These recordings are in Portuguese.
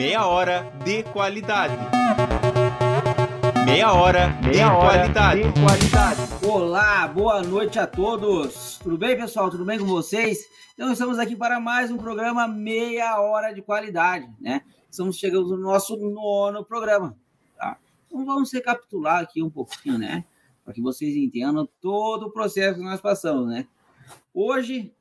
Meia hora de qualidade. Meia hora, Meia de, hora qualidade. de qualidade. Olá, boa noite a todos. Tudo bem, pessoal? Tudo bem com vocês? Então, estamos aqui para mais um programa Meia Hora de Qualidade, né? Estamos chegando no nosso nono programa, tá? Então, vamos recapitular aqui um pouquinho, né? Para que vocês entendam todo o processo que nós passamos, né? Hoje,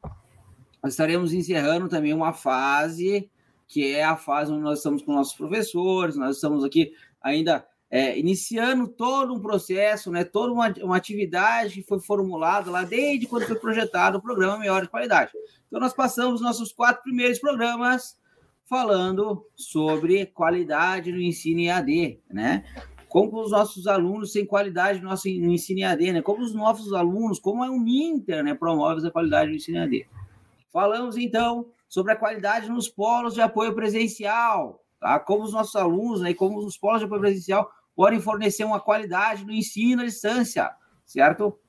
nós estaremos encerrando também uma fase que é a fase onde nós estamos com nossos professores, nós estamos aqui ainda é, iniciando todo um processo, né, toda uma, uma atividade que foi formulada lá desde quando foi projetado o programa Melhor de Qualidade. Então, nós passamos nossos quatro primeiros programas falando sobre qualidade no ensino EAD, né? Como os nossos alunos têm qualidade no, nosso, no ensino EAD, né? Como os nossos alunos, como é o Ninter, né, promove a qualidade no ensino EAD. Falamos, então, sobre a qualidade nos polos de apoio presencial, tá? Como os nossos alunos, né, como os polos de apoio presencial podem fornecer uma qualidade no ensino à distância, certo?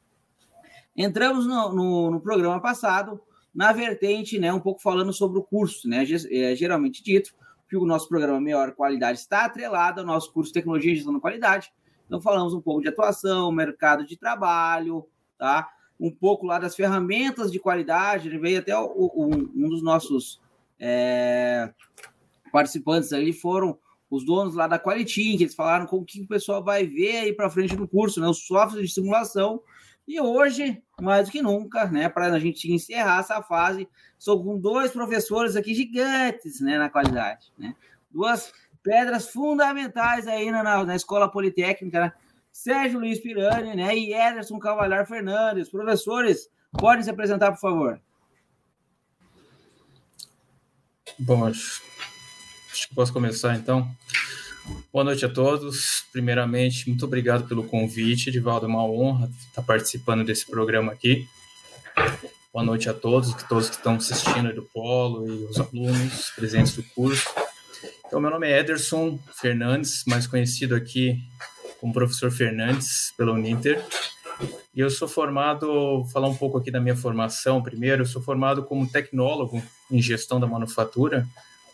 Entramos no, no, no programa passado na vertente, né, um pouco falando sobre o curso, né, é, geralmente dito que o nosso programa Melhor Qualidade está atrelado ao nosso curso Tecnologia e Gestão da Qualidade. Então, falamos um pouco de atuação, mercado de trabalho, tá? Um pouco lá das ferramentas de qualidade. Ele veio até o, o, um dos nossos é, participantes ali foram os donos lá da Qualitim, que eles falaram com o que o pessoal vai ver aí para frente no curso, né? Os softwares de simulação. E hoje, mais do que nunca, né, para a gente encerrar essa fase, estou com dois professores aqui gigantes, né, na qualidade, né? Duas pedras fundamentais aí na, na escola politécnica, né? Sérgio Luiz Pirani, né, e Ederson Cavalhar Fernandes. Professores, podem se apresentar, por favor. Bom, acho, acho que posso começar então. Boa noite a todos. Primeiramente, muito obrigado pelo convite, Edivaldo. É uma honra estar participando desse programa aqui. Boa noite a todos, todos que estão assistindo do Polo e os alunos presentes do curso. Então, meu nome é Ederson Fernandes, mais conhecido aqui como professor Fernandes pela Uninter. E eu sou formado, falar um pouco aqui da minha formação primeiro, eu sou formado como tecnólogo em gestão da manufatura,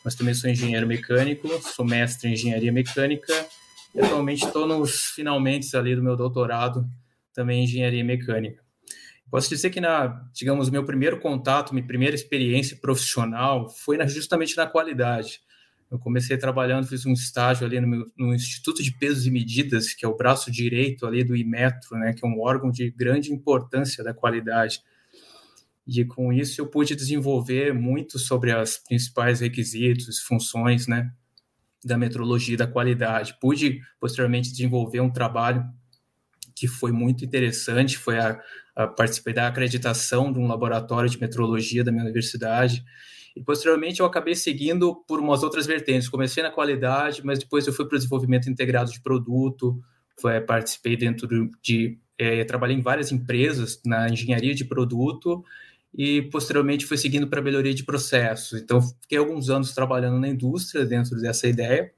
mas também sou engenheiro mecânico, sou mestre em engenharia mecânica e atualmente estou nos finalmente ali do meu doutorado também em engenharia mecânica. Posso dizer que na, digamos, meu primeiro contato, minha primeira experiência profissional foi na, justamente na qualidade. Eu comecei trabalhando, fiz um estágio ali no, no, Instituto de Pesos e Medidas, que é o braço direito ali do Imetro, né, que é um órgão de grande importância da qualidade. E com isso eu pude desenvolver muito sobre as principais requisitos, funções, né, da metrologia da qualidade. Pude posteriormente desenvolver um trabalho que foi muito interessante, foi a, a participei da acreditação de um laboratório de metrologia da minha universidade e posteriormente eu acabei seguindo por umas outras vertentes. Comecei na qualidade, mas depois eu fui para o desenvolvimento integrado de produto, foi, participei dentro de. É, trabalhei em várias empresas na engenharia de produto e posteriormente fui seguindo para melhoria de processos. Então, fiquei alguns anos trabalhando na indústria dentro dessa ideia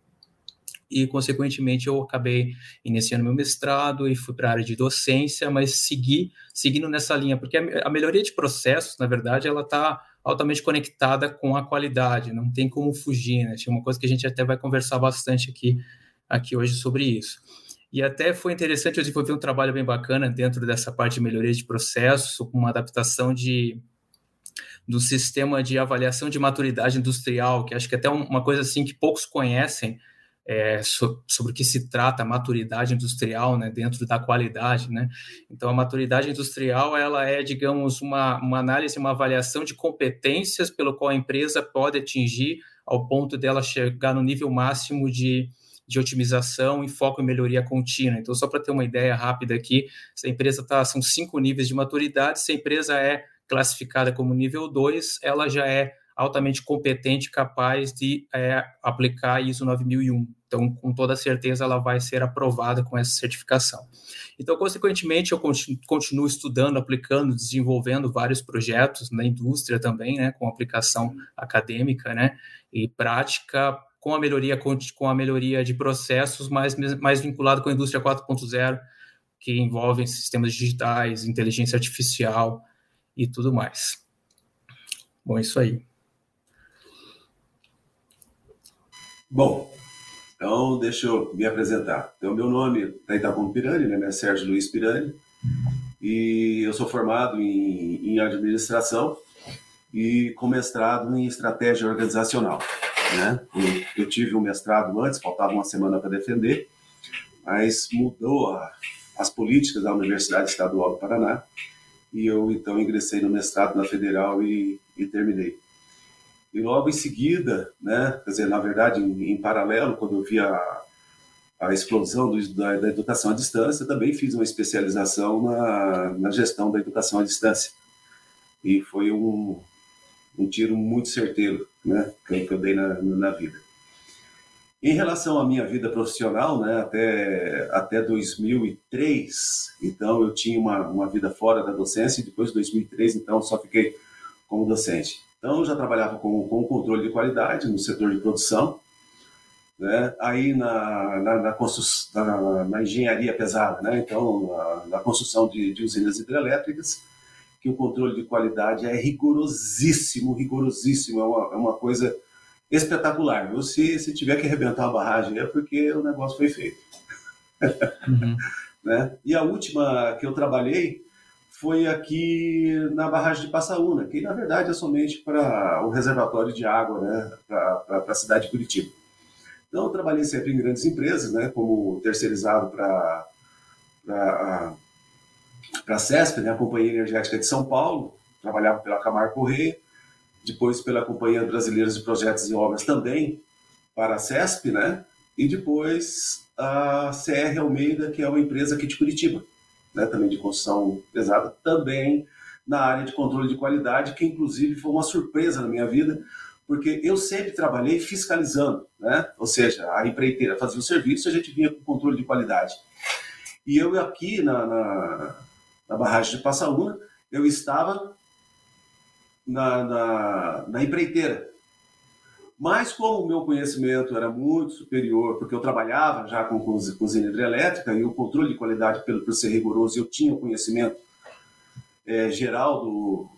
e, consequentemente, eu acabei iniciando meu mestrado e fui para a área de docência, mas segui seguindo nessa linha, porque a, melhoria de processos, na verdade, ela está altamente conectada com a qualidade, não tem como fugir, né? Tinha uma coisa que a gente até vai conversar bastante aqui, aqui hoje sobre isso. E até foi interessante eu desenvolver um trabalho bem bacana dentro dessa parte de melhoria de processo, com uma adaptação de do sistema de avaliação de maturidade industrial, que acho que é até uma coisa assim que poucos conhecem, é, so, sobre o que se trata a maturidade industrial né, dentro da qualidade. Né? Então, a maturidade industrial ela é, digamos, uma, uma análise, uma avaliação de competências pelo qual a empresa pode atingir ao ponto dela chegar no nível máximo de, de otimização e foco em melhoria contínua. Então, só para ter uma ideia rápida aqui, se a empresa está, são cinco níveis de maturidade, se a empresa é classificada como nível 2, ela já é altamente competente, capaz de é, aplicar ISO 9001. Então, com toda certeza, ela vai ser aprovada com essa certificação. Então, consequentemente, eu continuo estudando, aplicando, desenvolvendo vários projetos na indústria também, né, com aplicação acadêmica, né, e prática, com a melhoria com a melhoria de processos, mais mais vinculado com a indústria 4.0, que envolvem sistemas digitais, inteligência artificial e tudo mais. Bom, é isso aí. Bom, então deixa eu me apresentar. Então, meu nome é Itacom Pirani, né? É Sérgio Luiz Pirani, e eu sou formado em, em administração e com mestrado em estratégia organizacional. Né? Eu, eu tive um mestrado antes, faltava uma semana para defender, mas mudou a, as políticas da Universidade Estadual do Paraná e eu então ingressei no mestrado na Federal e, e terminei. E logo em seguida, né, quer dizer, na verdade, em, em paralelo, quando eu vi a, a explosão do, da, da, educação à distância, também fiz uma especialização na, na gestão da educação à distância. E foi um, um tiro muito certeiro né, que, eu dei na, na vida. Em relação à minha vida profissional, né, até, até 2003, então eu tinha uma, uma vida fora da docência, e depois de 2003, então só fiquei como docente. Então eu já trabalhava com, com controle de qualidade no setor de produção, né, aí na, na, na, na, na engenharia pesada, né, então na, na construção de, de usinas hidrelétricas, que o controle de qualidade é rigorosíssimo, rigorosíssimo, é uma, é uma coisa espetacular. Viu? Se, se tiver que arrebentar a barragem é porque o negócio foi feito. Uhum. né? E a última que eu trabalhei foi aqui na barragem de Passaúna, que na verdade é somente para o reservatório de água né? para a cidade de Curitiba. Então eu trabalhei sempre em grandes empresas, né? como terceirizado para para a CESP, né, a Companhia Energética de São Paulo, trabalhava pela Camargo Correia, depois pela Companhia Brasileira de Projetos e Obras também para a CESP, né, e depois a CR Almeida, que é uma empresa aqui de Curitiba, né, também de construção pesada, também na área de controle de qualidade, que inclusive foi uma surpresa na minha vida, porque eu sempre trabalhei fiscalizando, né? Ou seja, a empreiteira fazia o serviço, a gente vinha com controle de qualidade. E eu aqui na, na, na barragem de Passaúna, eu estava na, na, na empreiteira. Mas como o meu conhecimento era muito superior, porque eu trabalhava já com cozinha hidrelétrica e o controle de qualidade, pelo, por ser rigoroso, eu tinha o conhecimento é, geral do,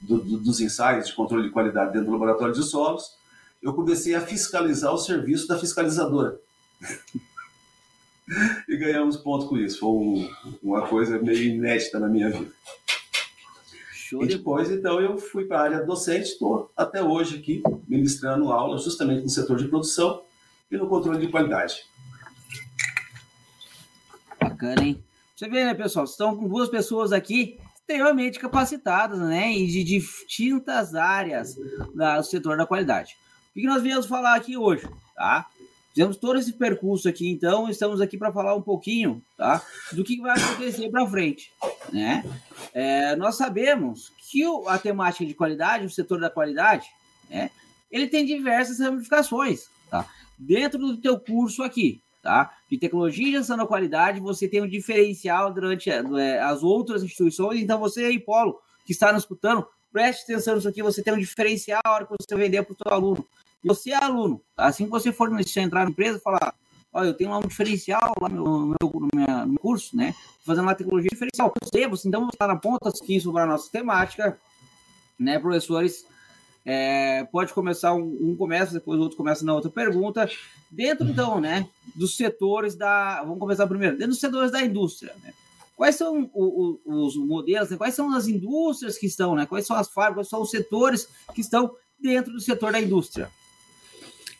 do, do, dos ensaios de controle de qualidade dentro do laboratório de solos, eu comecei a fiscalizar o serviço da fiscalizadora. e ganhamos pontos com isso. Foi um, uma coisa meio inédita na minha vida. Show e depois, então, eu fui para a área docente, estou até hoje aqui ministrando aula justamente no setor de produção e no controle de qualidade. Bacana, hein? Você vê, né, pessoal? Estão com duas pessoas aqui extremamente capacitadas, né, e de distintas áreas do setor da qualidade. O que nós viemos falar aqui hoje, tá? Fizemos todo esse percurso aqui, então estamos aqui para falar um pouquinho, tá, do que vai acontecer para frente, né? É, nós sabemos que o, a temática de qualidade, o setor da qualidade, né, ele tem diversas ramificações, tá? Dentro do teu curso aqui, tá? De tecnologia e gestão da qualidade, você tem um diferencial durante é, as outras instituições, então você aí, Polo, que está nos escutando, preste atenção nisso aqui, você tem um diferencial na hora que você vender para o seu aluno você é aluno, assim que você for entrar na empresa, falar, olha, eu tenho lá um diferencial lá no meu, no meu, no curso, né? Fazendo uma tecnologia diferencial. Você, você então está na ponta isso para a nossa temática, né, professores? É, pode começar um, um começa, depois o outro começa na outra pergunta. Dentro, então, né, dos setores da. Vamos começar primeiro, dentro dos setores da indústria, né? Quais são o, o, os modelos, né? quais são as indústrias que estão, né? Quais são as fábricas, quais são os setores que estão dentro do setor da indústria?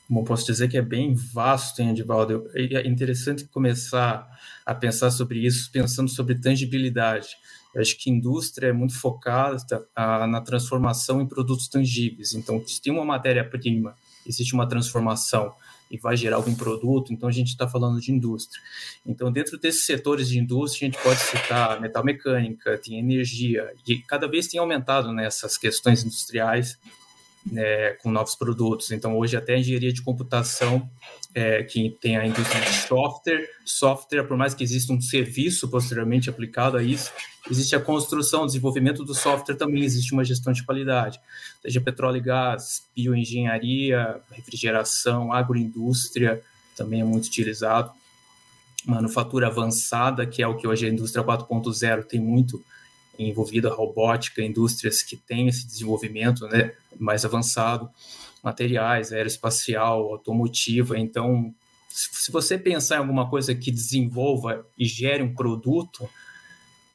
Bom, posso dizer que é bem vasto, hein, Edivaldo? É interessante começar a pensar sobre isso, pensando sobre tangibilidade. Eu acho que a indústria é muito focada na transformação em produtos tangíveis. Então, se tem uma matéria-prima, existe uma transformação e vai gerar algum produto, então a gente está falando de indústria. Então, dentro desses setores de indústria, a gente pode citar metal mecânica, tem energia, e cada vez tem aumentado nessas questões industriais é, com novos produtos. Então, hoje, até a engenharia de computação, é, que tem a indústria de software, software, por mais que exista um serviço posteriormente aplicado a isso, existe a construção, desenvolvimento do software, também existe uma gestão de qualidade, seja petróleo e gás, bioengenharia, refrigeração, agroindústria, também é muito utilizado. Manufatura avançada, que é o que hoje a indústria 4.0 tem muito envolvido a robótica, indústrias que têm esse desenvolvimento né, mais avançado. materiais, aeroespacial, automotiva. Então, se você pensar em alguma coisa que desenvolva e gere um produto,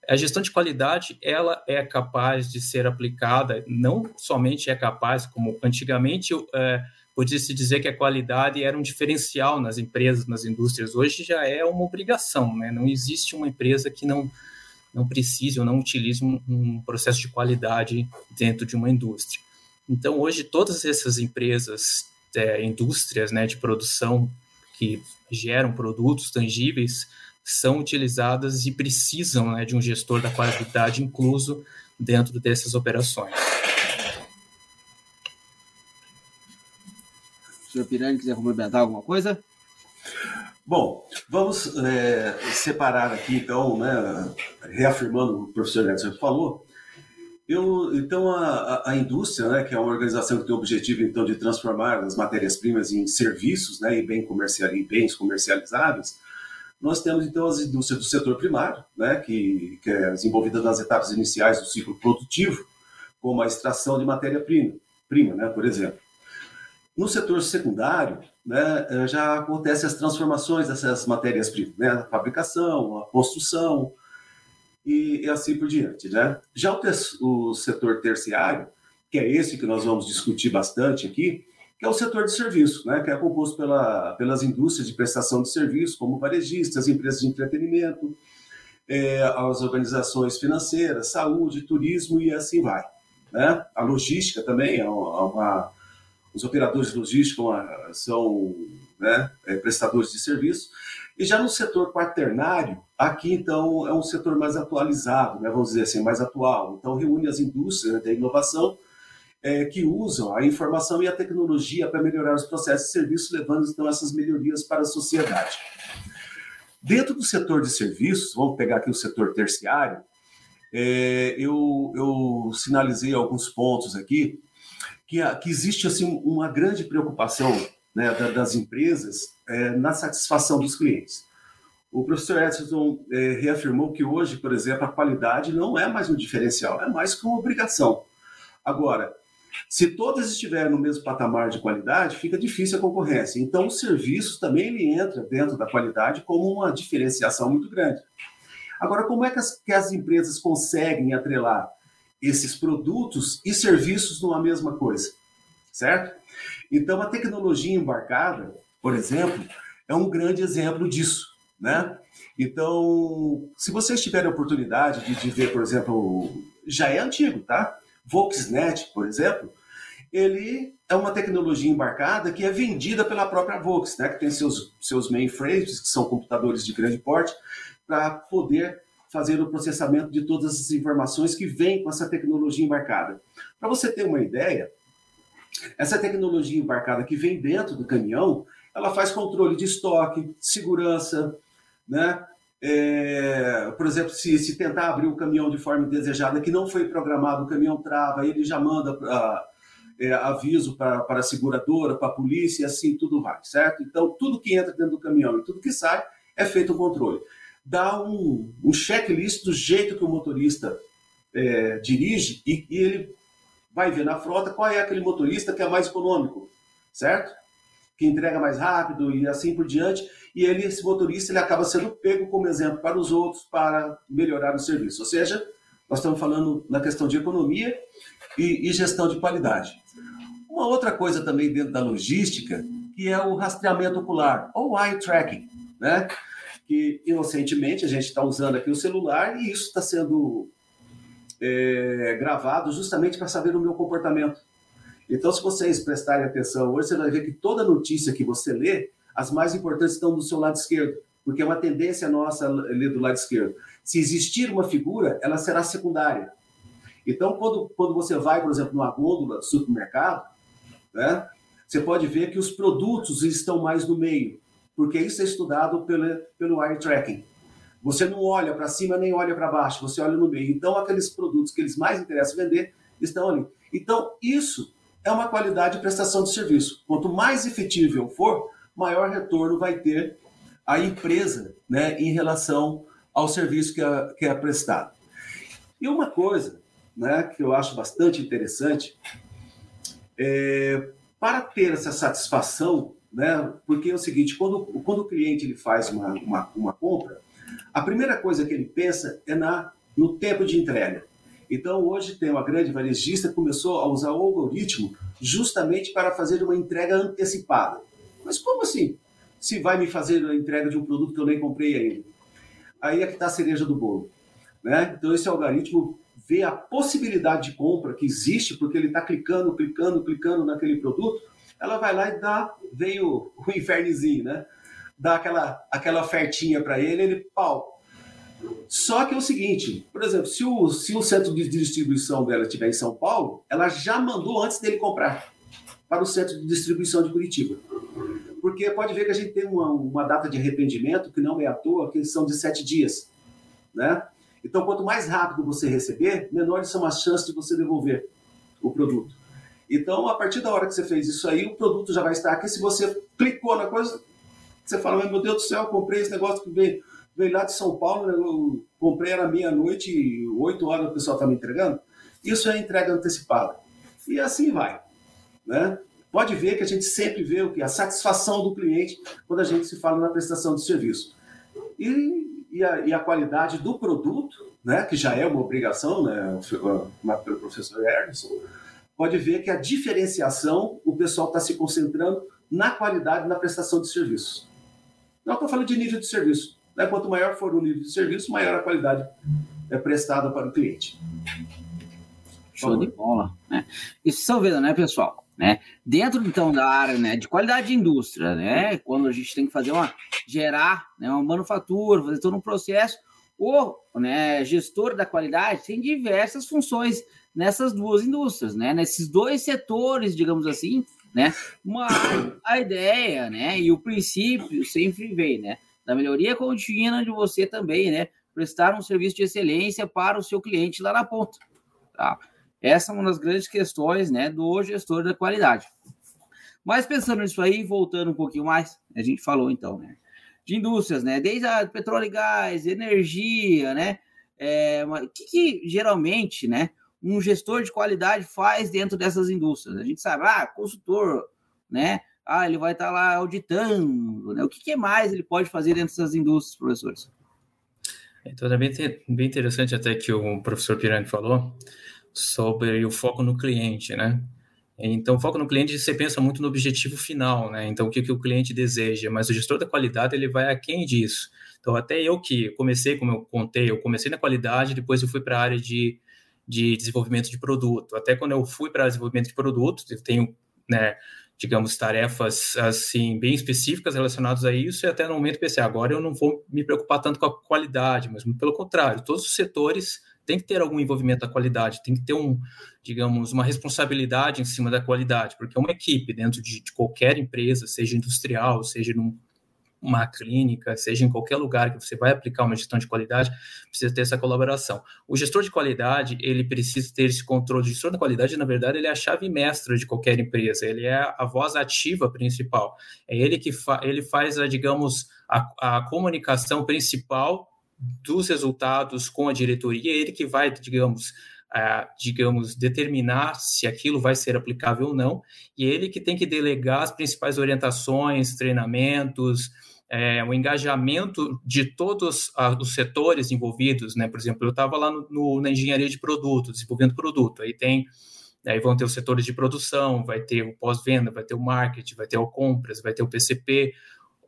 a gestão de qualidade ela é capaz de ser aplicada, não somente é capaz, como antigamente é, podia-se dizer que a qualidade era um diferencial nas empresas, nas indústrias. Hoje já é uma obrigação, né? não existe uma empresa que não, não precise ou não utilize um, um processo de qualidade dentro de uma indústria. Então, hoje, todas essas empresas, é, indústrias né, de produção que geram produtos tangíveis, são utilizadas e precisam né, de um gestor da qualidade incluso dentro dessas operações. Senhor Pirani quiser complementar alguma coisa? Bom, vamos é, separar aqui, então, né, reafirmando o que o professor Edson falou. Eu, então, a, a, indústria, né, que é uma organização que tem o objetivo então, de transformar as matérias-primas em serviços né, e, bem comercial, e bens comercializáveis, nós temos, então, as indústrias do setor primário, né, que, que é desenvolvida nas etapas iniciais do ciclo produtivo, como a extração de matéria-prima, prima, né, por exemplo. No setor secundário, né, eh, já acontecem as transformações dessas matérias-primas, né, a fabricação, a construção e, e assim por diante. Né? Já o, ter o setor terciário, que é esse que nós vamos discutir bastante aqui, que é o setor de serviço, né, que é composto pela, pelas indústrias de prestação de serviço, como varejistas, empresas de entretenimento, é, as organizações financeiras, saúde, turismo e assim vai. Né? A logística também é uma, uma os operadores logísticos são né, é, prestadores de serviço. E já no setor quaternário, aqui então é um setor mais atualizado, né, vamos dizer assim, mais atual. Então reúne as indústrias né, da inovação é, que usam a informação e a tecnologia para melhorar os processos de serviço, levando então essas melhorias para a sociedade. Dentro do setor de serviços, vamos pegar aqui o setor terciário, é, eu, eu sinalizei alguns pontos aqui que, que existe assim uma grande preocupação né, das empresas é, na satisfação dos clientes. O professor Edson é, reafirmou que hoje, por exemplo, a qualidade não é mais um diferencial, é mais que uma obrigação. Agora, se todas estiverem no mesmo patamar de qualidade, fica difícil a concorrência. Então, o serviço também ele entra dentro da qualidade como uma diferenciação muito grande. Agora, como é que as, que as empresas conseguem atrelar esses produtos e serviços numa mesma coisa? Certo? Então, a tecnologia embarcada, por exemplo, é um grande exemplo disso. Né? Então, se vocês tiverem a oportunidade de, de ver, por exemplo, já é antigo, tá? Voxnet, por exemplo, ele é uma tecnologia embarcada que é vendida pela própria Vox, né, que tem seus, seus mainframes, que são computadores de grande porte, para poder fazer o processamento de todas as informações que vêm com essa tecnologia embarcada. Para você ter uma ideia, essa tecnologia embarcada que vem dentro do caminhão, ela faz controle de estoque, segurança, né? É, por exemplo, se, se, tentar abrir o caminhão de forma indesejada, que não foi programado, o caminhão trava, ele já manda pra, é, aviso para a seguradora, para a polícia, e assim tudo vai, certo? Então, tudo que entra dentro do caminhão e tudo que sai é feito o controle. Dá um, um checklist do jeito que o motorista é, dirige e, e ele vai ver na frota qual é aquele motorista que é mais econômico, certo? Que entrega mais rápido e assim por diante e ele, esse motorista ele acaba sendo pego como exemplo para os outros para melhorar o serviço. Ou seja, nós estamos falando na questão de economia e, e gestão de qualidade. Uma outra coisa também dentro da logística, que é o rastreamento ocular, ou eye tracking, né? Que inocentemente a gente está usando aqui o celular e isso está sendo é, gravado justamente para saber o meu comportamento. Então, se vocês prestarem atenção hoje, você vai ver que toda notícia que você lê, as mais importantes estão do seu lado esquerdo, porque é uma tendência nossa ler do lado esquerdo. Se existir uma figura, ela será secundária. Então, quando, quando você vai, por exemplo, numa gôndola do supermercado, né, você pode ver que os produtos estão mais no meio, porque isso é estudado pelo, pelo eye tracking. Você não olha para cima nem olha para baixo, você olha no meio. Então, aqueles produtos que eles mais interessam vender estão ali. Então, isso é uma qualidade de prestação de serviço. Quanto mais efetivo for, maior retorno vai ter a empresa né, em relação ao serviço que é, que é prestado. E uma coisa né, que eu acho bastante interessante é para ter essa satisfação, né, porque é o seguinte, quando, quando o cliente ele faz uma, uma, uma compra, a primeira coisa que ele pensa é na, no tempo de entrega. Então, hoje tem uma grande varejista que começou a usar o algoritmo justamente para fazer uma entrega antecipada. Mas como assim? Se vai me fazer a entrega de um produto que eu nem comprei ainda? Aí é que está a cereja do bolo. Né? Então, esse algoritmo vê a possibilidade de compra que existe, porque ele está clicando, clicando, clicando naquele produto, ela vai lá e dá, veio o infernizinho, né? Dá aquela, aquela ofertinha para ele, ele, pau. Só que é o seguinte, por exemplo, se o, se o centro de distribuição dela estiver em São Paulo, ela já mandou antes dele comprar para o centro de distribuição de Curitiba. Porque pode ver que a gente tem uma, uma data de arrependimento que não é à toa, que são de sete dias, né? Então, quanto mais rápido você receber, menores são as chances de você devolver o produto. Então, a partir da hora que você fez isso aí, o produto já vai estar aqui. Se você clicou na coisa, você fala, meu Deus do céu, comprei esse negócio que veio, veio lá de São Paulo, né? comprei era meia-noite oito horas o pessoal está me entregando. Isso é entrega antecipada. E assim vai. Né? Pode ver que a gente sempre vê o que? A satisfação do cliente quando a gente se fala na prestação de serviço. E e a, e a qualidade do produto, né, que já é uma obrigação, né, pelo professor Ernson, pode ver que a diferenciação, o pessoal está se concentrando na qualidade na prestação de serviços. Não estou falando de nível de serviço. Né? Quanto maior for o nível de serviço, maior a qualidade é prestada para o cliente. Show de bola. Né? Isso estão vendo, né, pessoal? Né? Dentro então da área né, de qualidade de indústria, né, quando a gente tem que fazer uma gerar né, uma manufatura, fazer todo um processo, o né, gestor da qualidade tem diversas funções nessas duas indústrias, né, nesses dois setores, digamos assim, né, mas a ideia, né, e o princípio sempre vem, né, da melhoria contínua de você também, né, prestar um serviço de excelência para o seu cliente lá na ponta, tá? Essa é uma das grandes questões né, do gestor da qualidade. Mas pensando nisso aí, voltando um pouquinho mais, a gente falou então, né? De indústrias, né? Desde a petróleo e gás, energia, né? É, o que, que, geralmente, né? Um gestor de qualidade faz dentro dessas indústrias? A gente sabe, ah, consultor, né? Ah, ele vai estar lá auditando, né? O que, que mais ele pode fazer dentro dessas indústrias, professores? Então, é bem, bem interessante até que o professor Pirani falou, sobre o foco no cliente, né? Então, foco no cliente, você pensa muito no objetivo final, né? Então, o que, que o cliente deseja, mas o gestor da qualidade, ele vai aquém disso. Então, até eu que comecei, como eu contei, eu comecei na qualidade, depois eu fui para a área de, de desenvolvimento de produto. Até quando eu fui para desenvolvimento de produto, eu tenho, né, digamos, tarefas, assim, bem específicas relacionadas a isso, e até no momento pensei, agora eu não vou me preocupar tanto com a qualidade, mas pelo contrário, todos os setores tem que ter algum envolvimento da qualidade, tem que ter um, digamos, uma responsabilidade em cima da qualidade, porque uma equipe dentro de, de qualquer empresa, seja industrial, seja numa clínica, seja em qualquer lugar que você vai aplicar uma gestão de qualidade, precisa ter essa colaboração. O gestor de qualidade, ele precisa ter esse controle. O gestor da qualidade, na verdade, ele é a chave mestra de qualquer empresa, ele é a voz ativa principal. É ele que fa ele faz, a, digamos, a, a comunicação principal dos resultados com a diretoria, ele que vai, digamos, uh, digamos, determinar se aquilo vai ser aplicável ou não, e ele que tem que delegar as principais orientações, treinamentos, é, o engajamento de todos uh, os setores envolvidos, né? Por exemplo, eu estava lá no, no, na engenharia de produto, desenvolvendo produto, aí tem Aí vão ter os setores de produção, vai ter o pós-venda, vai ter o marketing, vai ter o compras, vai ter o PCP,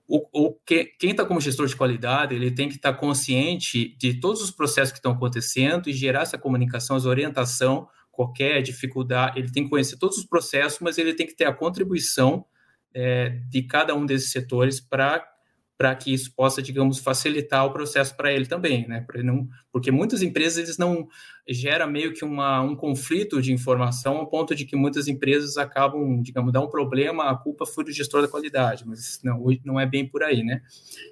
o, o que, quem está como gestor de qualidade, ele tem que estar tá consciente de todos os processos que estão acontecendo e gerar essa comunicação, essa orientação, qualquer dificuldade, ele tem que conhecer todos os processos, mas ele tem que ter a contribuição é, de cada um desses setores para para que isso possa, digamos, facilitar o processo para ele também, né? Não, porque muitas empresas eles não gera meio que uma, um conflito de informação ao ponto de que muitas empresas acabam, digamos, dar um problema, a culpa foi do gestor da qualidade, mas não, não é bem por aí, né?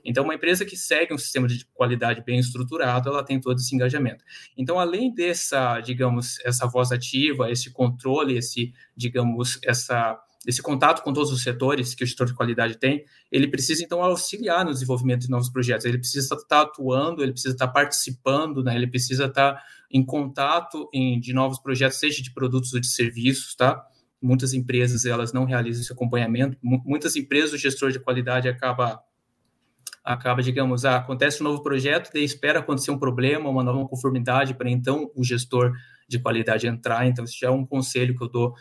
Então, uma empresa que segue um sistema de qualidade bem estruturado, ela tem todo esse engajamento. Então, além dessa, digamos, essa voz ativa, esse controle, esse, digamos, essa esse contato com todos os setores que o gestor de qualidade tem, ele precisa então auxiliar no desenvolvimento de novos projetos. Ele precisa estar atuando, ele precisa estar participando, né? Ele precisa estar em contato em, de novos projetos, seja de produtos ou de serviços, tá? Muitas empresas elas não realizam esse acompanhamento. Muitas empresas o gestor de qualidade acaba acaba, digamos, ah, acontece um novo projeto, daí espera acontecer um problema, uma nova conformidade para então o gestor de qualidade entrar. Então, isso já é um conselho que eu dou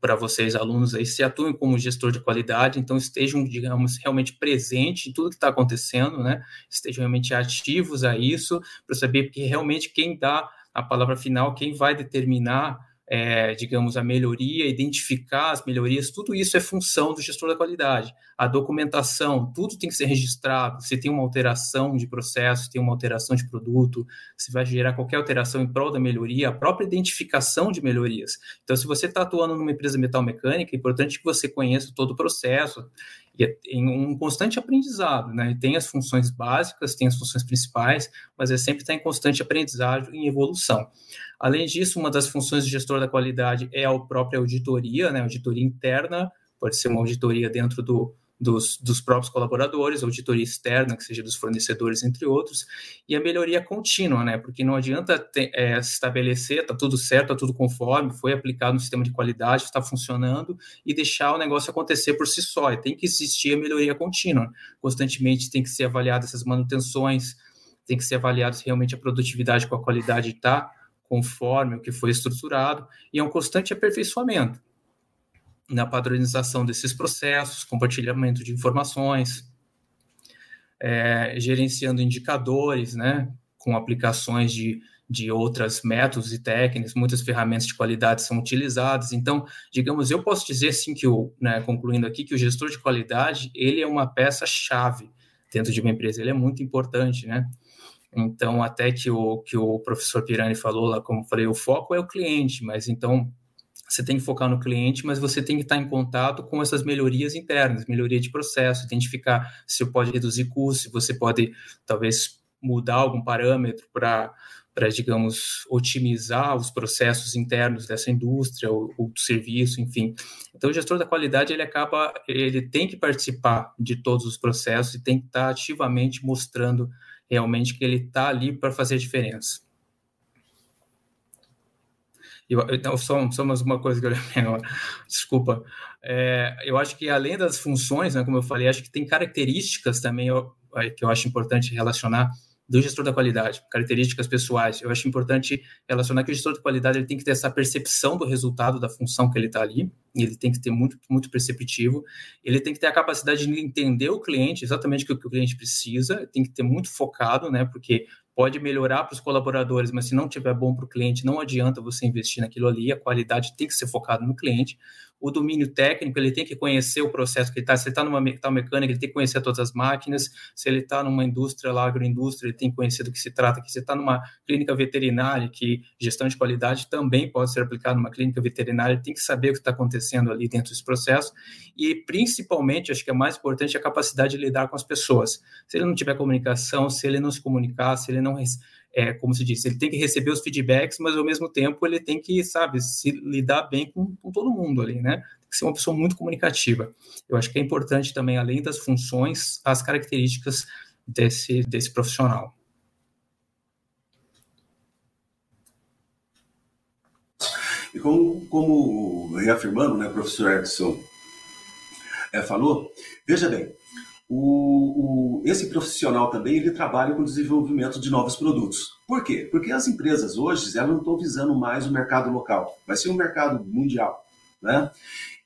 para vocês, alunos, aí, se atuem como gestor de qualidade, então estejam, digamos, realmente presentes em tudo que está acontecendo, né? Estejam realmente ativos a isso, para saber que realmente quem dá a palavra final, quem vai determinar é, digamos, a melhoria, identificar as melhorias, tudo isso é função do gestor da qualidade. A documentação, tudo tem que ser registrado. Se tem uma alteração de processo, tem uma alteração de produto, se vai gerar qualquer alteração em prol da melhoria, a própria identificação de melhorias. Então, se você está atuando numa empresa metal mecânica, é importante que você conheça todo o processo, e é em um constante aprendizado, né? Tem as funções básicas, tem as funções principais, mas é sempre estar em constante aprendizado e evolução. Além disso, uma das funções do gestor da qualidade é a própria auditoria, né? Auditoria interna, pode ser uma auditoria dentro do, dos, dos, próprios colaboradores, auditoria externa, que seja dos fornecedores, entre outros, e a melhoria contínua, né? Porque não adianta ter, é, estabelecer, está tudo certo, está tudo conforme, foi aplicado no sistema de qualidade, está funcionando, e deixar o negócio acontecer por si só. E tem que existir a melhoria contínua. Constantemente tem que ser avaliadas essas manutenções, tem que ser avaliado se realmente a produtividade com a qualidade está conforme o que foi estruturado, e é um constante aperfeiçoamento na padronização desses processos, compartilhamento de informações, é, gerenciando indicadores, né, com aplicações de, de outras métodos e técnicas, muitas ferramentas de qualidade são utilizadas. Então, digamos, eu posso dizer assim que o, né, concluindo aqui, que o gestor de qualidade ele é uma peça chave dentro de uma empresa, ele é muito importante, né? Então, até que o que o professor Pirani falou lá, como falei, o foco é o cliente, mas então você tem que focar no cliente, mas você tem que estar em contato com essas melhorias internas, melhoria de processo, identificar se pode reduzir custos, se você pode talvez mudar algum parâmetro para para, digamos, otimizar os processos internos dessa indústria ou, ou, do serviço, enfim. Então, o gestor da qualidade, ele acaba, ele tem que participar de todos os processos e tem que estar ativamente mostrando realmente que ele está ali para fazer a diferença. Eu, então, só, só mais uma coisa que eu lembrei desculpa. É, eu acho que além das funções, né, como eu falei, acho que tem características também eu, que eu acho importante relacionar do gestor da qualidade, características pessoais. Eu acho importante relacionar que o gestor de qualidade ele tem que ter essa percepção do resultado da função que ele está ali, ele tem que ter muito, muito perceptivo, ele tem que ter a capacidade de entender o cliente, exatamente o que o cliente precisa, tem que ter muito focado, né, porque pode melhorar para os colaboradores, mas se não tiver bom para o cliente, não adianta você investir naquilo ali, a qualidade tem que ser focada no cliente o domínio técnico, ele tem que conhecer o processo que ele está. Se ele está numa metal mecânica, ele tem que conhecer todas as máquinas. Se ele está numa indústria, lá, agroindústria, ele tem que conhecer do que se trata. Se está numa clínica veterinária, que gestão de qualidade também pode ser aplicada numa clínica veterinária, ele tem que saber o que está acontecendo ali dentro desse processo. E, principalmente, acho que é mais importante a capacidade de lidar com as pessoas. Se ele não tiver comunicação, se ele não se comunicar, se ele não é, como se diz, ele tem que receber os feedbacks, mas ao mesmo tempo ele tem que, sabe, se lidar bem com, com todo mundo ali, né? Tem que ser uma pessoa muito comunicativa. Eu acho que é importante também, além das funções, as características desse, desse profissional. E como, como reafirmando, né, professor Edson é, falou, veja bem, o, o, esse profissional também ele trabalha com o desenvolvimento de novos produtos. Por quê? Porque as empresas hoje elas não estão visando mais o mercado local, vai ser um mercado mundial. Né?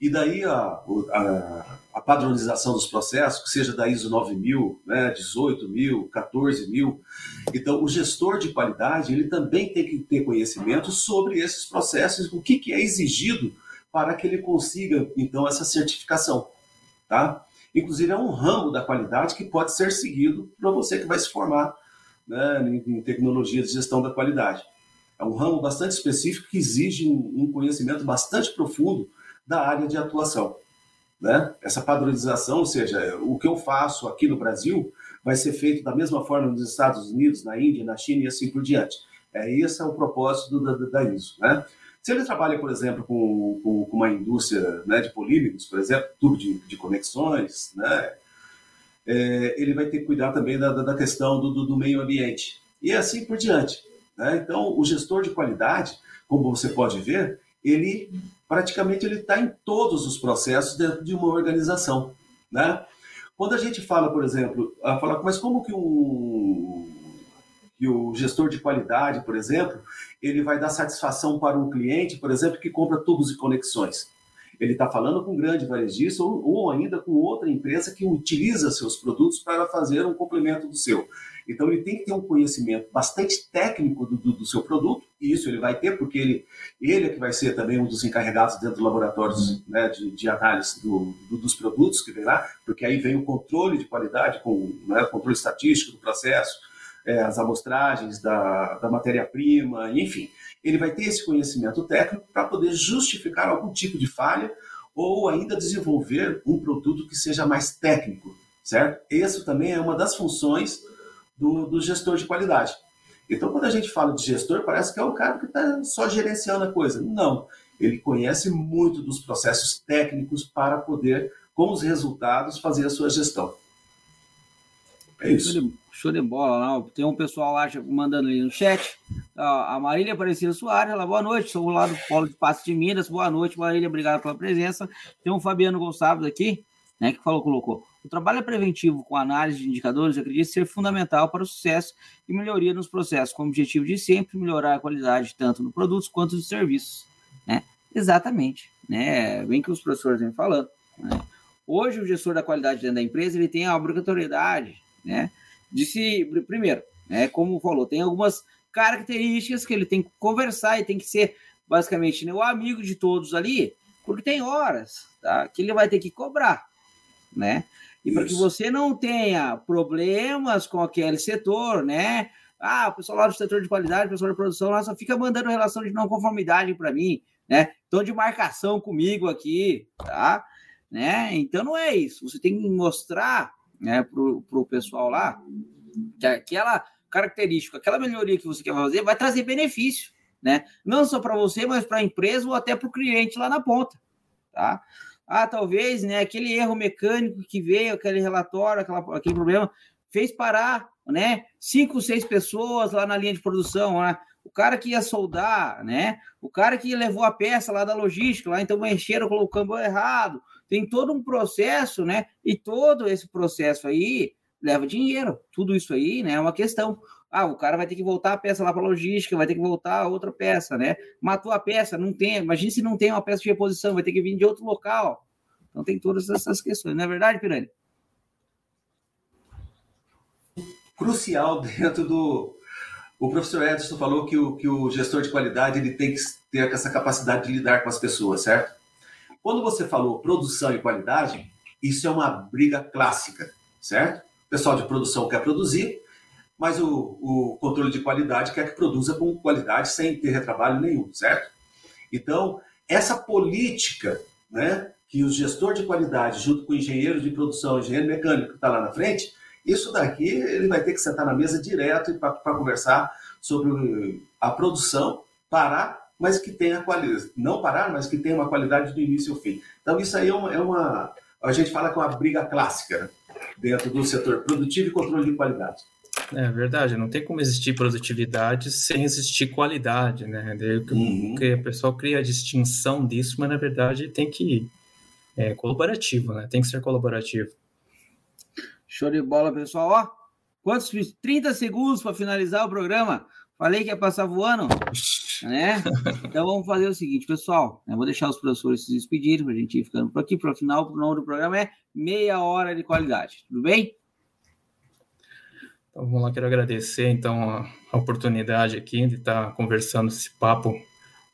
E daí a, a, a, padronização dos processos, que seja da ISO 9000, né, 18000, 14000. Então, o gestor de qualidade ele também tem que ter conhecimento sobre esses processos, o que, que é exigido para que ele consiga, então, essa certificação. Tá? Inclusive, é um ramo da qualidade que pode ser seguido para você que vai se formar né, em tecnologia de gestão da qualidade. É um ramo bastante específico que exige um conhecimento bastante profundo da área de atuação. Né? Essa padronização, ou seja, o que eu faço aqui no Brasil vai ser feito da mesma forma nos Estados Unidos, na Índia, na China e assim por diante. É, esse é o propósito da, da ISO. Né? Se ele trabalha, por exemplo, com, com, com uma indústria né, de polímeros, por exemplo, tubo de, de conexões, né, é, ele vai ter que cuidar também da, da questão do, do, do, meio ambiente. E assim por diante. Né? Então, o gestor de qualidade, como você pode ver, ele praticamente ele está em todos os processos dentro de uma organização, né? Quando a gente fala, por exemplo, fala, mas como que um que o gestor de qualidade, por exemplo, ele vai dar satisfação para um cliente, por exemplo, que compra tubos e conexões. Ele está falando com um grande varejista ou, ou ainda com outra empresa que utiliza seus produtos para fazer um complemento do seu. Então, ele tem que ter um conhecimento bastante técnico do, do, do, seu produto, e isso ele vai ter, porque ele, ele é que vai ser também um dos encarregados dentro do laboratório né, de, de, análise do, dos produtos que vem lá, porque aí vem o controle de qualidade, com né, o controle estatístico do processo, é, as amostragens da, da matéria-prima, enfim. Ele vai ter esse conhecimento técnico para poder justificar algum tipo de falha ou ainda desenvolver um produto que seja mais técnico, certo? Isso também é uma das funções do, do gestor de qualidade. Então, quando a gente fala de gestor, parece que é o cara que está só gerenciando a coisa. Não, ele conhece muito dos processos técnicos para poder, com os resultados, fazer a sua gestão. É isso. Show de, bola lá. Tem um pessoal lá mandando ali no chat. A Marília Aparecida Soares, ela, boa noite. Sou lá do Polo de Passo de Minas. Boa noite, Marília. Obrigado pela presença. Tem um Fabiano Gonçalves aqui, né, que falou, colocou. O trabalho preventivo com análise de indicadores acredito ser fundamental para o sucesso e melhoria nos processos, com o objetivo de sempre melhorar a qualidade tanto no produtos quanto nos serviços. Né? Exatamente. Né? Bem que os professores vêm falando. Né? Hoje, o gestor da qualidade dentro da empresa ele tem a obrigatoriedade né, de se. Primeiro, né, como falou, tem algumas características que ele tem que conversar e tem que ser basicamente né, o amigo de todos ali, porque tem horas tá, que ele vai ter que cobrar. Né? E para que você não tenha problemas com aquele setor, né? Ah, o pessoal lá do setor de qualidade, o pessoal da produção lá só fica mandando relação de não conformidade para mim, né? Então, de marcação comigo aqui, tá? Né? Então, não é isso. Você tem que mostrar né, para o pessoal lá que aquela característica, aquela melhoria que você quer fazer vai trazer benefício, né? Não só para você, mas para a empresa ou até para o cliente lá na ponta, tá? Ah, talvez, né, aquele erro mecânico que veio, aquele relatório, aquela, aquele problema, fez parar, né, cinco, seis pessoas lá na linha de produção, né? O cara que ia soldar, né? O cara que levou a peça lá da logística, lá então encheram, colocou o câmbio errado. Tem todo um processo, né? E todo esse processo aí leva dinheiro. Tudo isso aí, né, é uma questão. Ah, o cara vai ter que voltar a peça lá para logística, vai ter que voltar a outra peça, né? Matou a peça, não tem. Imagina se não tem uma peça de reposição, vai ter que vir de outro local. Então tem todas essas questões, não é verdade, Pirani? Crucial dentro do. O professor Edson falou que o, que o gestor de qualidade ele tem que ter essa capacidade de lidar com as pessoas, certo? Quando você falou produção e qualidade, isso é uma briga clássica, certo? O pessoal de produção quer produzir, mas o, o controle de qualidade quer que produza com qualidade sem ter retrabalho nenhum, certo? Então, essa política né, que o gestor de qualidade, junto com o engenheiro de produção, engenheiro mecânico que está lá na frente, isso daqui ele vai ter que sentar na mesa direto para conversar sobre a produção, parar, mas que tenha qualidade. Não parar, mas que tenha uma qualidade do início ao fim. Então, isso aí é uma. É uma a gente fala que é uma briga clássica né, dentro do setor produtivo e controle de qualidade. É verdade, não tem como existir produtividade sem existir qualidade, né? Uhum. Porque o pessoal cria a distinção disso, mas na verdade tem que é colaborativo, né? Tem que ser colaborativo. Show de bola, pessoal. Ó, quantos 30 segundos para finalizar o programa? Falei que ia passar voando, né? Então vamos fazer o seguinte, pessoal. Eu vou deixar os professores se despedirem para a gente ir ficando por aqui. Para o final, o nome do programa é meia hora de qualidade. Tudo bem? Então, vamos lá, quero agradecer então a, oportunidade aqui de estar conversando esse papo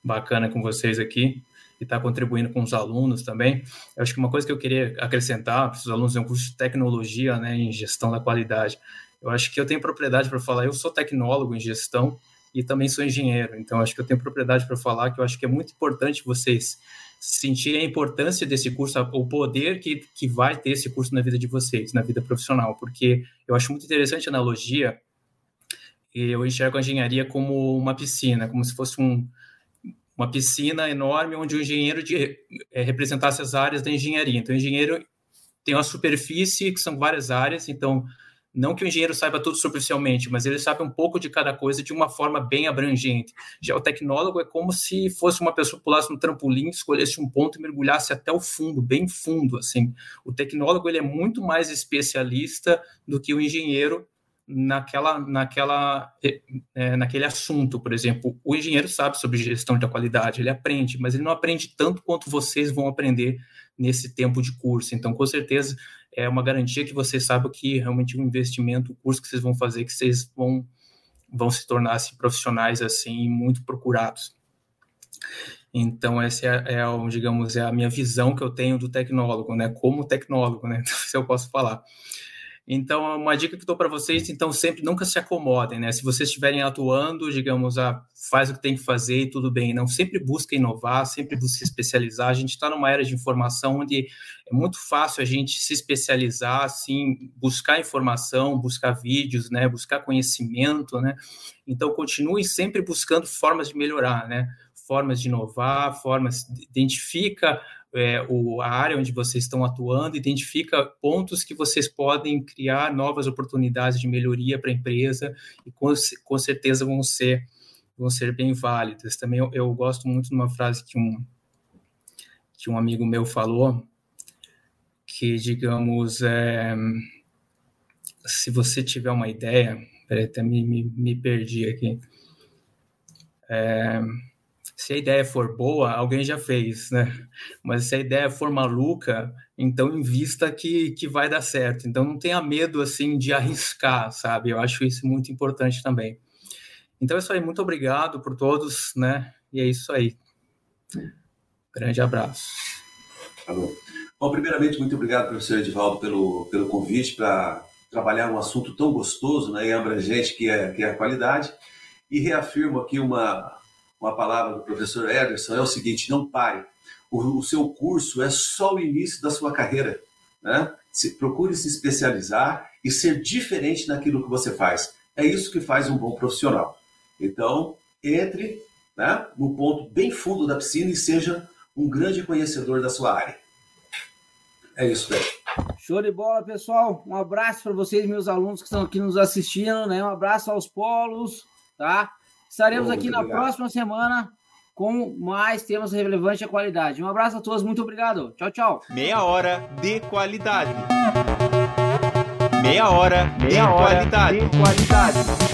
bacana com vocês aqui e estar contribuindo com os alunos também. Eu acho que uma coisa que eu queria acrescentar para os alunos é um curso de tecnologia né, em gestão da qualidade. Eu acho que eu tenho propriedade para falar, eu sou tecnólogo em gestão e também sou engenheiro, então acho que eu tenho propriedade para falar que eu acho que é muito importante vocês sentirem a importância desse curso, o poder que, que vai ter esse curso na vida de vocês, na vida profissional, porque eu acho muito interessante a analogia, eu enxergo a engenharia como uma piscina, como se fosse um, uma piscina enorme onde o engenheiro de, é, representasse as áreas da engenharia. Então, o engenheiro tem uma superfície, que são várias áreas, então Não que o engenheiro saiba tudo superficialmente, mas ele sabe um pouco de cada coisa de uma forma bem abrangente. Já o tecnólogo é como se fosse uma pessoa que pulasse no trampolim, escolhesse um ponto e mergulhasse até o fundo, bem fundo, assim. O tecnólogo ele é muito mais especialista do que o engenheiro naquela, naquela, é, naquele assunto, por exemplo. O engenheiro sabe sobre gestão da qualidade, ele aprende, mas ele não aprende tanto quanto vocês vão aprender nesse tempo de curso. Então, com certeza, é uma garantia que vocês sabem que realmente o um investimento, o curso que vocês vão fazer, que vocês vão, vão se tornar assim, profissionais assim muito procurados. Então, essa é, é, digamos, é a minha visão que eu tenho do tecnólogo, né? Como tecnólogo, né? Se eu posso falar. Então, uma dica que eu dou para vocês, então, sempre nunca se acomodem, né? Se vocês estiverem atuando, digamos, ah, faz o que tem que fazer e tudo bem. Não sempre busca inovar, sempre busca se especializar. A gente está numa era de informação onde é muito fácil a gente se especializar, assim, buscar informação, buscar vídeos, né? Buscar conhecimento, né? Então, continue sempre buscando formas de melhorar, né? Formas de inovar, formas, identifica é, o, a área onde vocês estão atuando, identifica pontos que vocês podem criar novas oportunidades de melhoria para a empresa e com, com certeza vão ser, vão ser bem válidas. Também eu, eu gosto muito de uma frase que um, que um amigo meu falou, que, digamos, é, se você tiver uma ideia, peraí, até me, me, me perdi aqui. É, se a ideia for boa, alguém já fez, né? Mas se a ideia for maluca, então invista que, que vai dar certo. Então não tenha medo, assim, de arriscar, sabe? Eu acho isso muito importante também. Então é isso aí, muito obrigado por todos, né? E é isso aí. Grande abraço. Tá bom. Bom, primeiramente, muito obrigado, professor Edivaldo, pelo, pelo convite para trabalhar um assunto tão gostoso né, e abrangente que é, que é a qualidade. E reafirmo aqui uma, uma palavra do professor Ederson, é o seguinte: não pare. O, o seu curso é só o início da sua carreira. Né? Se, procure se especializar e ser diferente naquilo que você faz. É isso que faz um bom profissional. Então, entre né, no ponto bem fundo da piscina e seja um grande conhecedor da sua área. É isso, velho. Show de bola, pessoal. Um abraço para vocês, meus alunos que estão aqui nos assistindo, né? Um abraço aos polos, tá? Estaremos aqui na obrigado. próxima semana com mais temas relevantes e qualidade. Um abraço a todos, muito obrigado. Tchau, tchau. Meia hora de qualidade. Meia hora, Meia de, hora qualidade. de qualidade.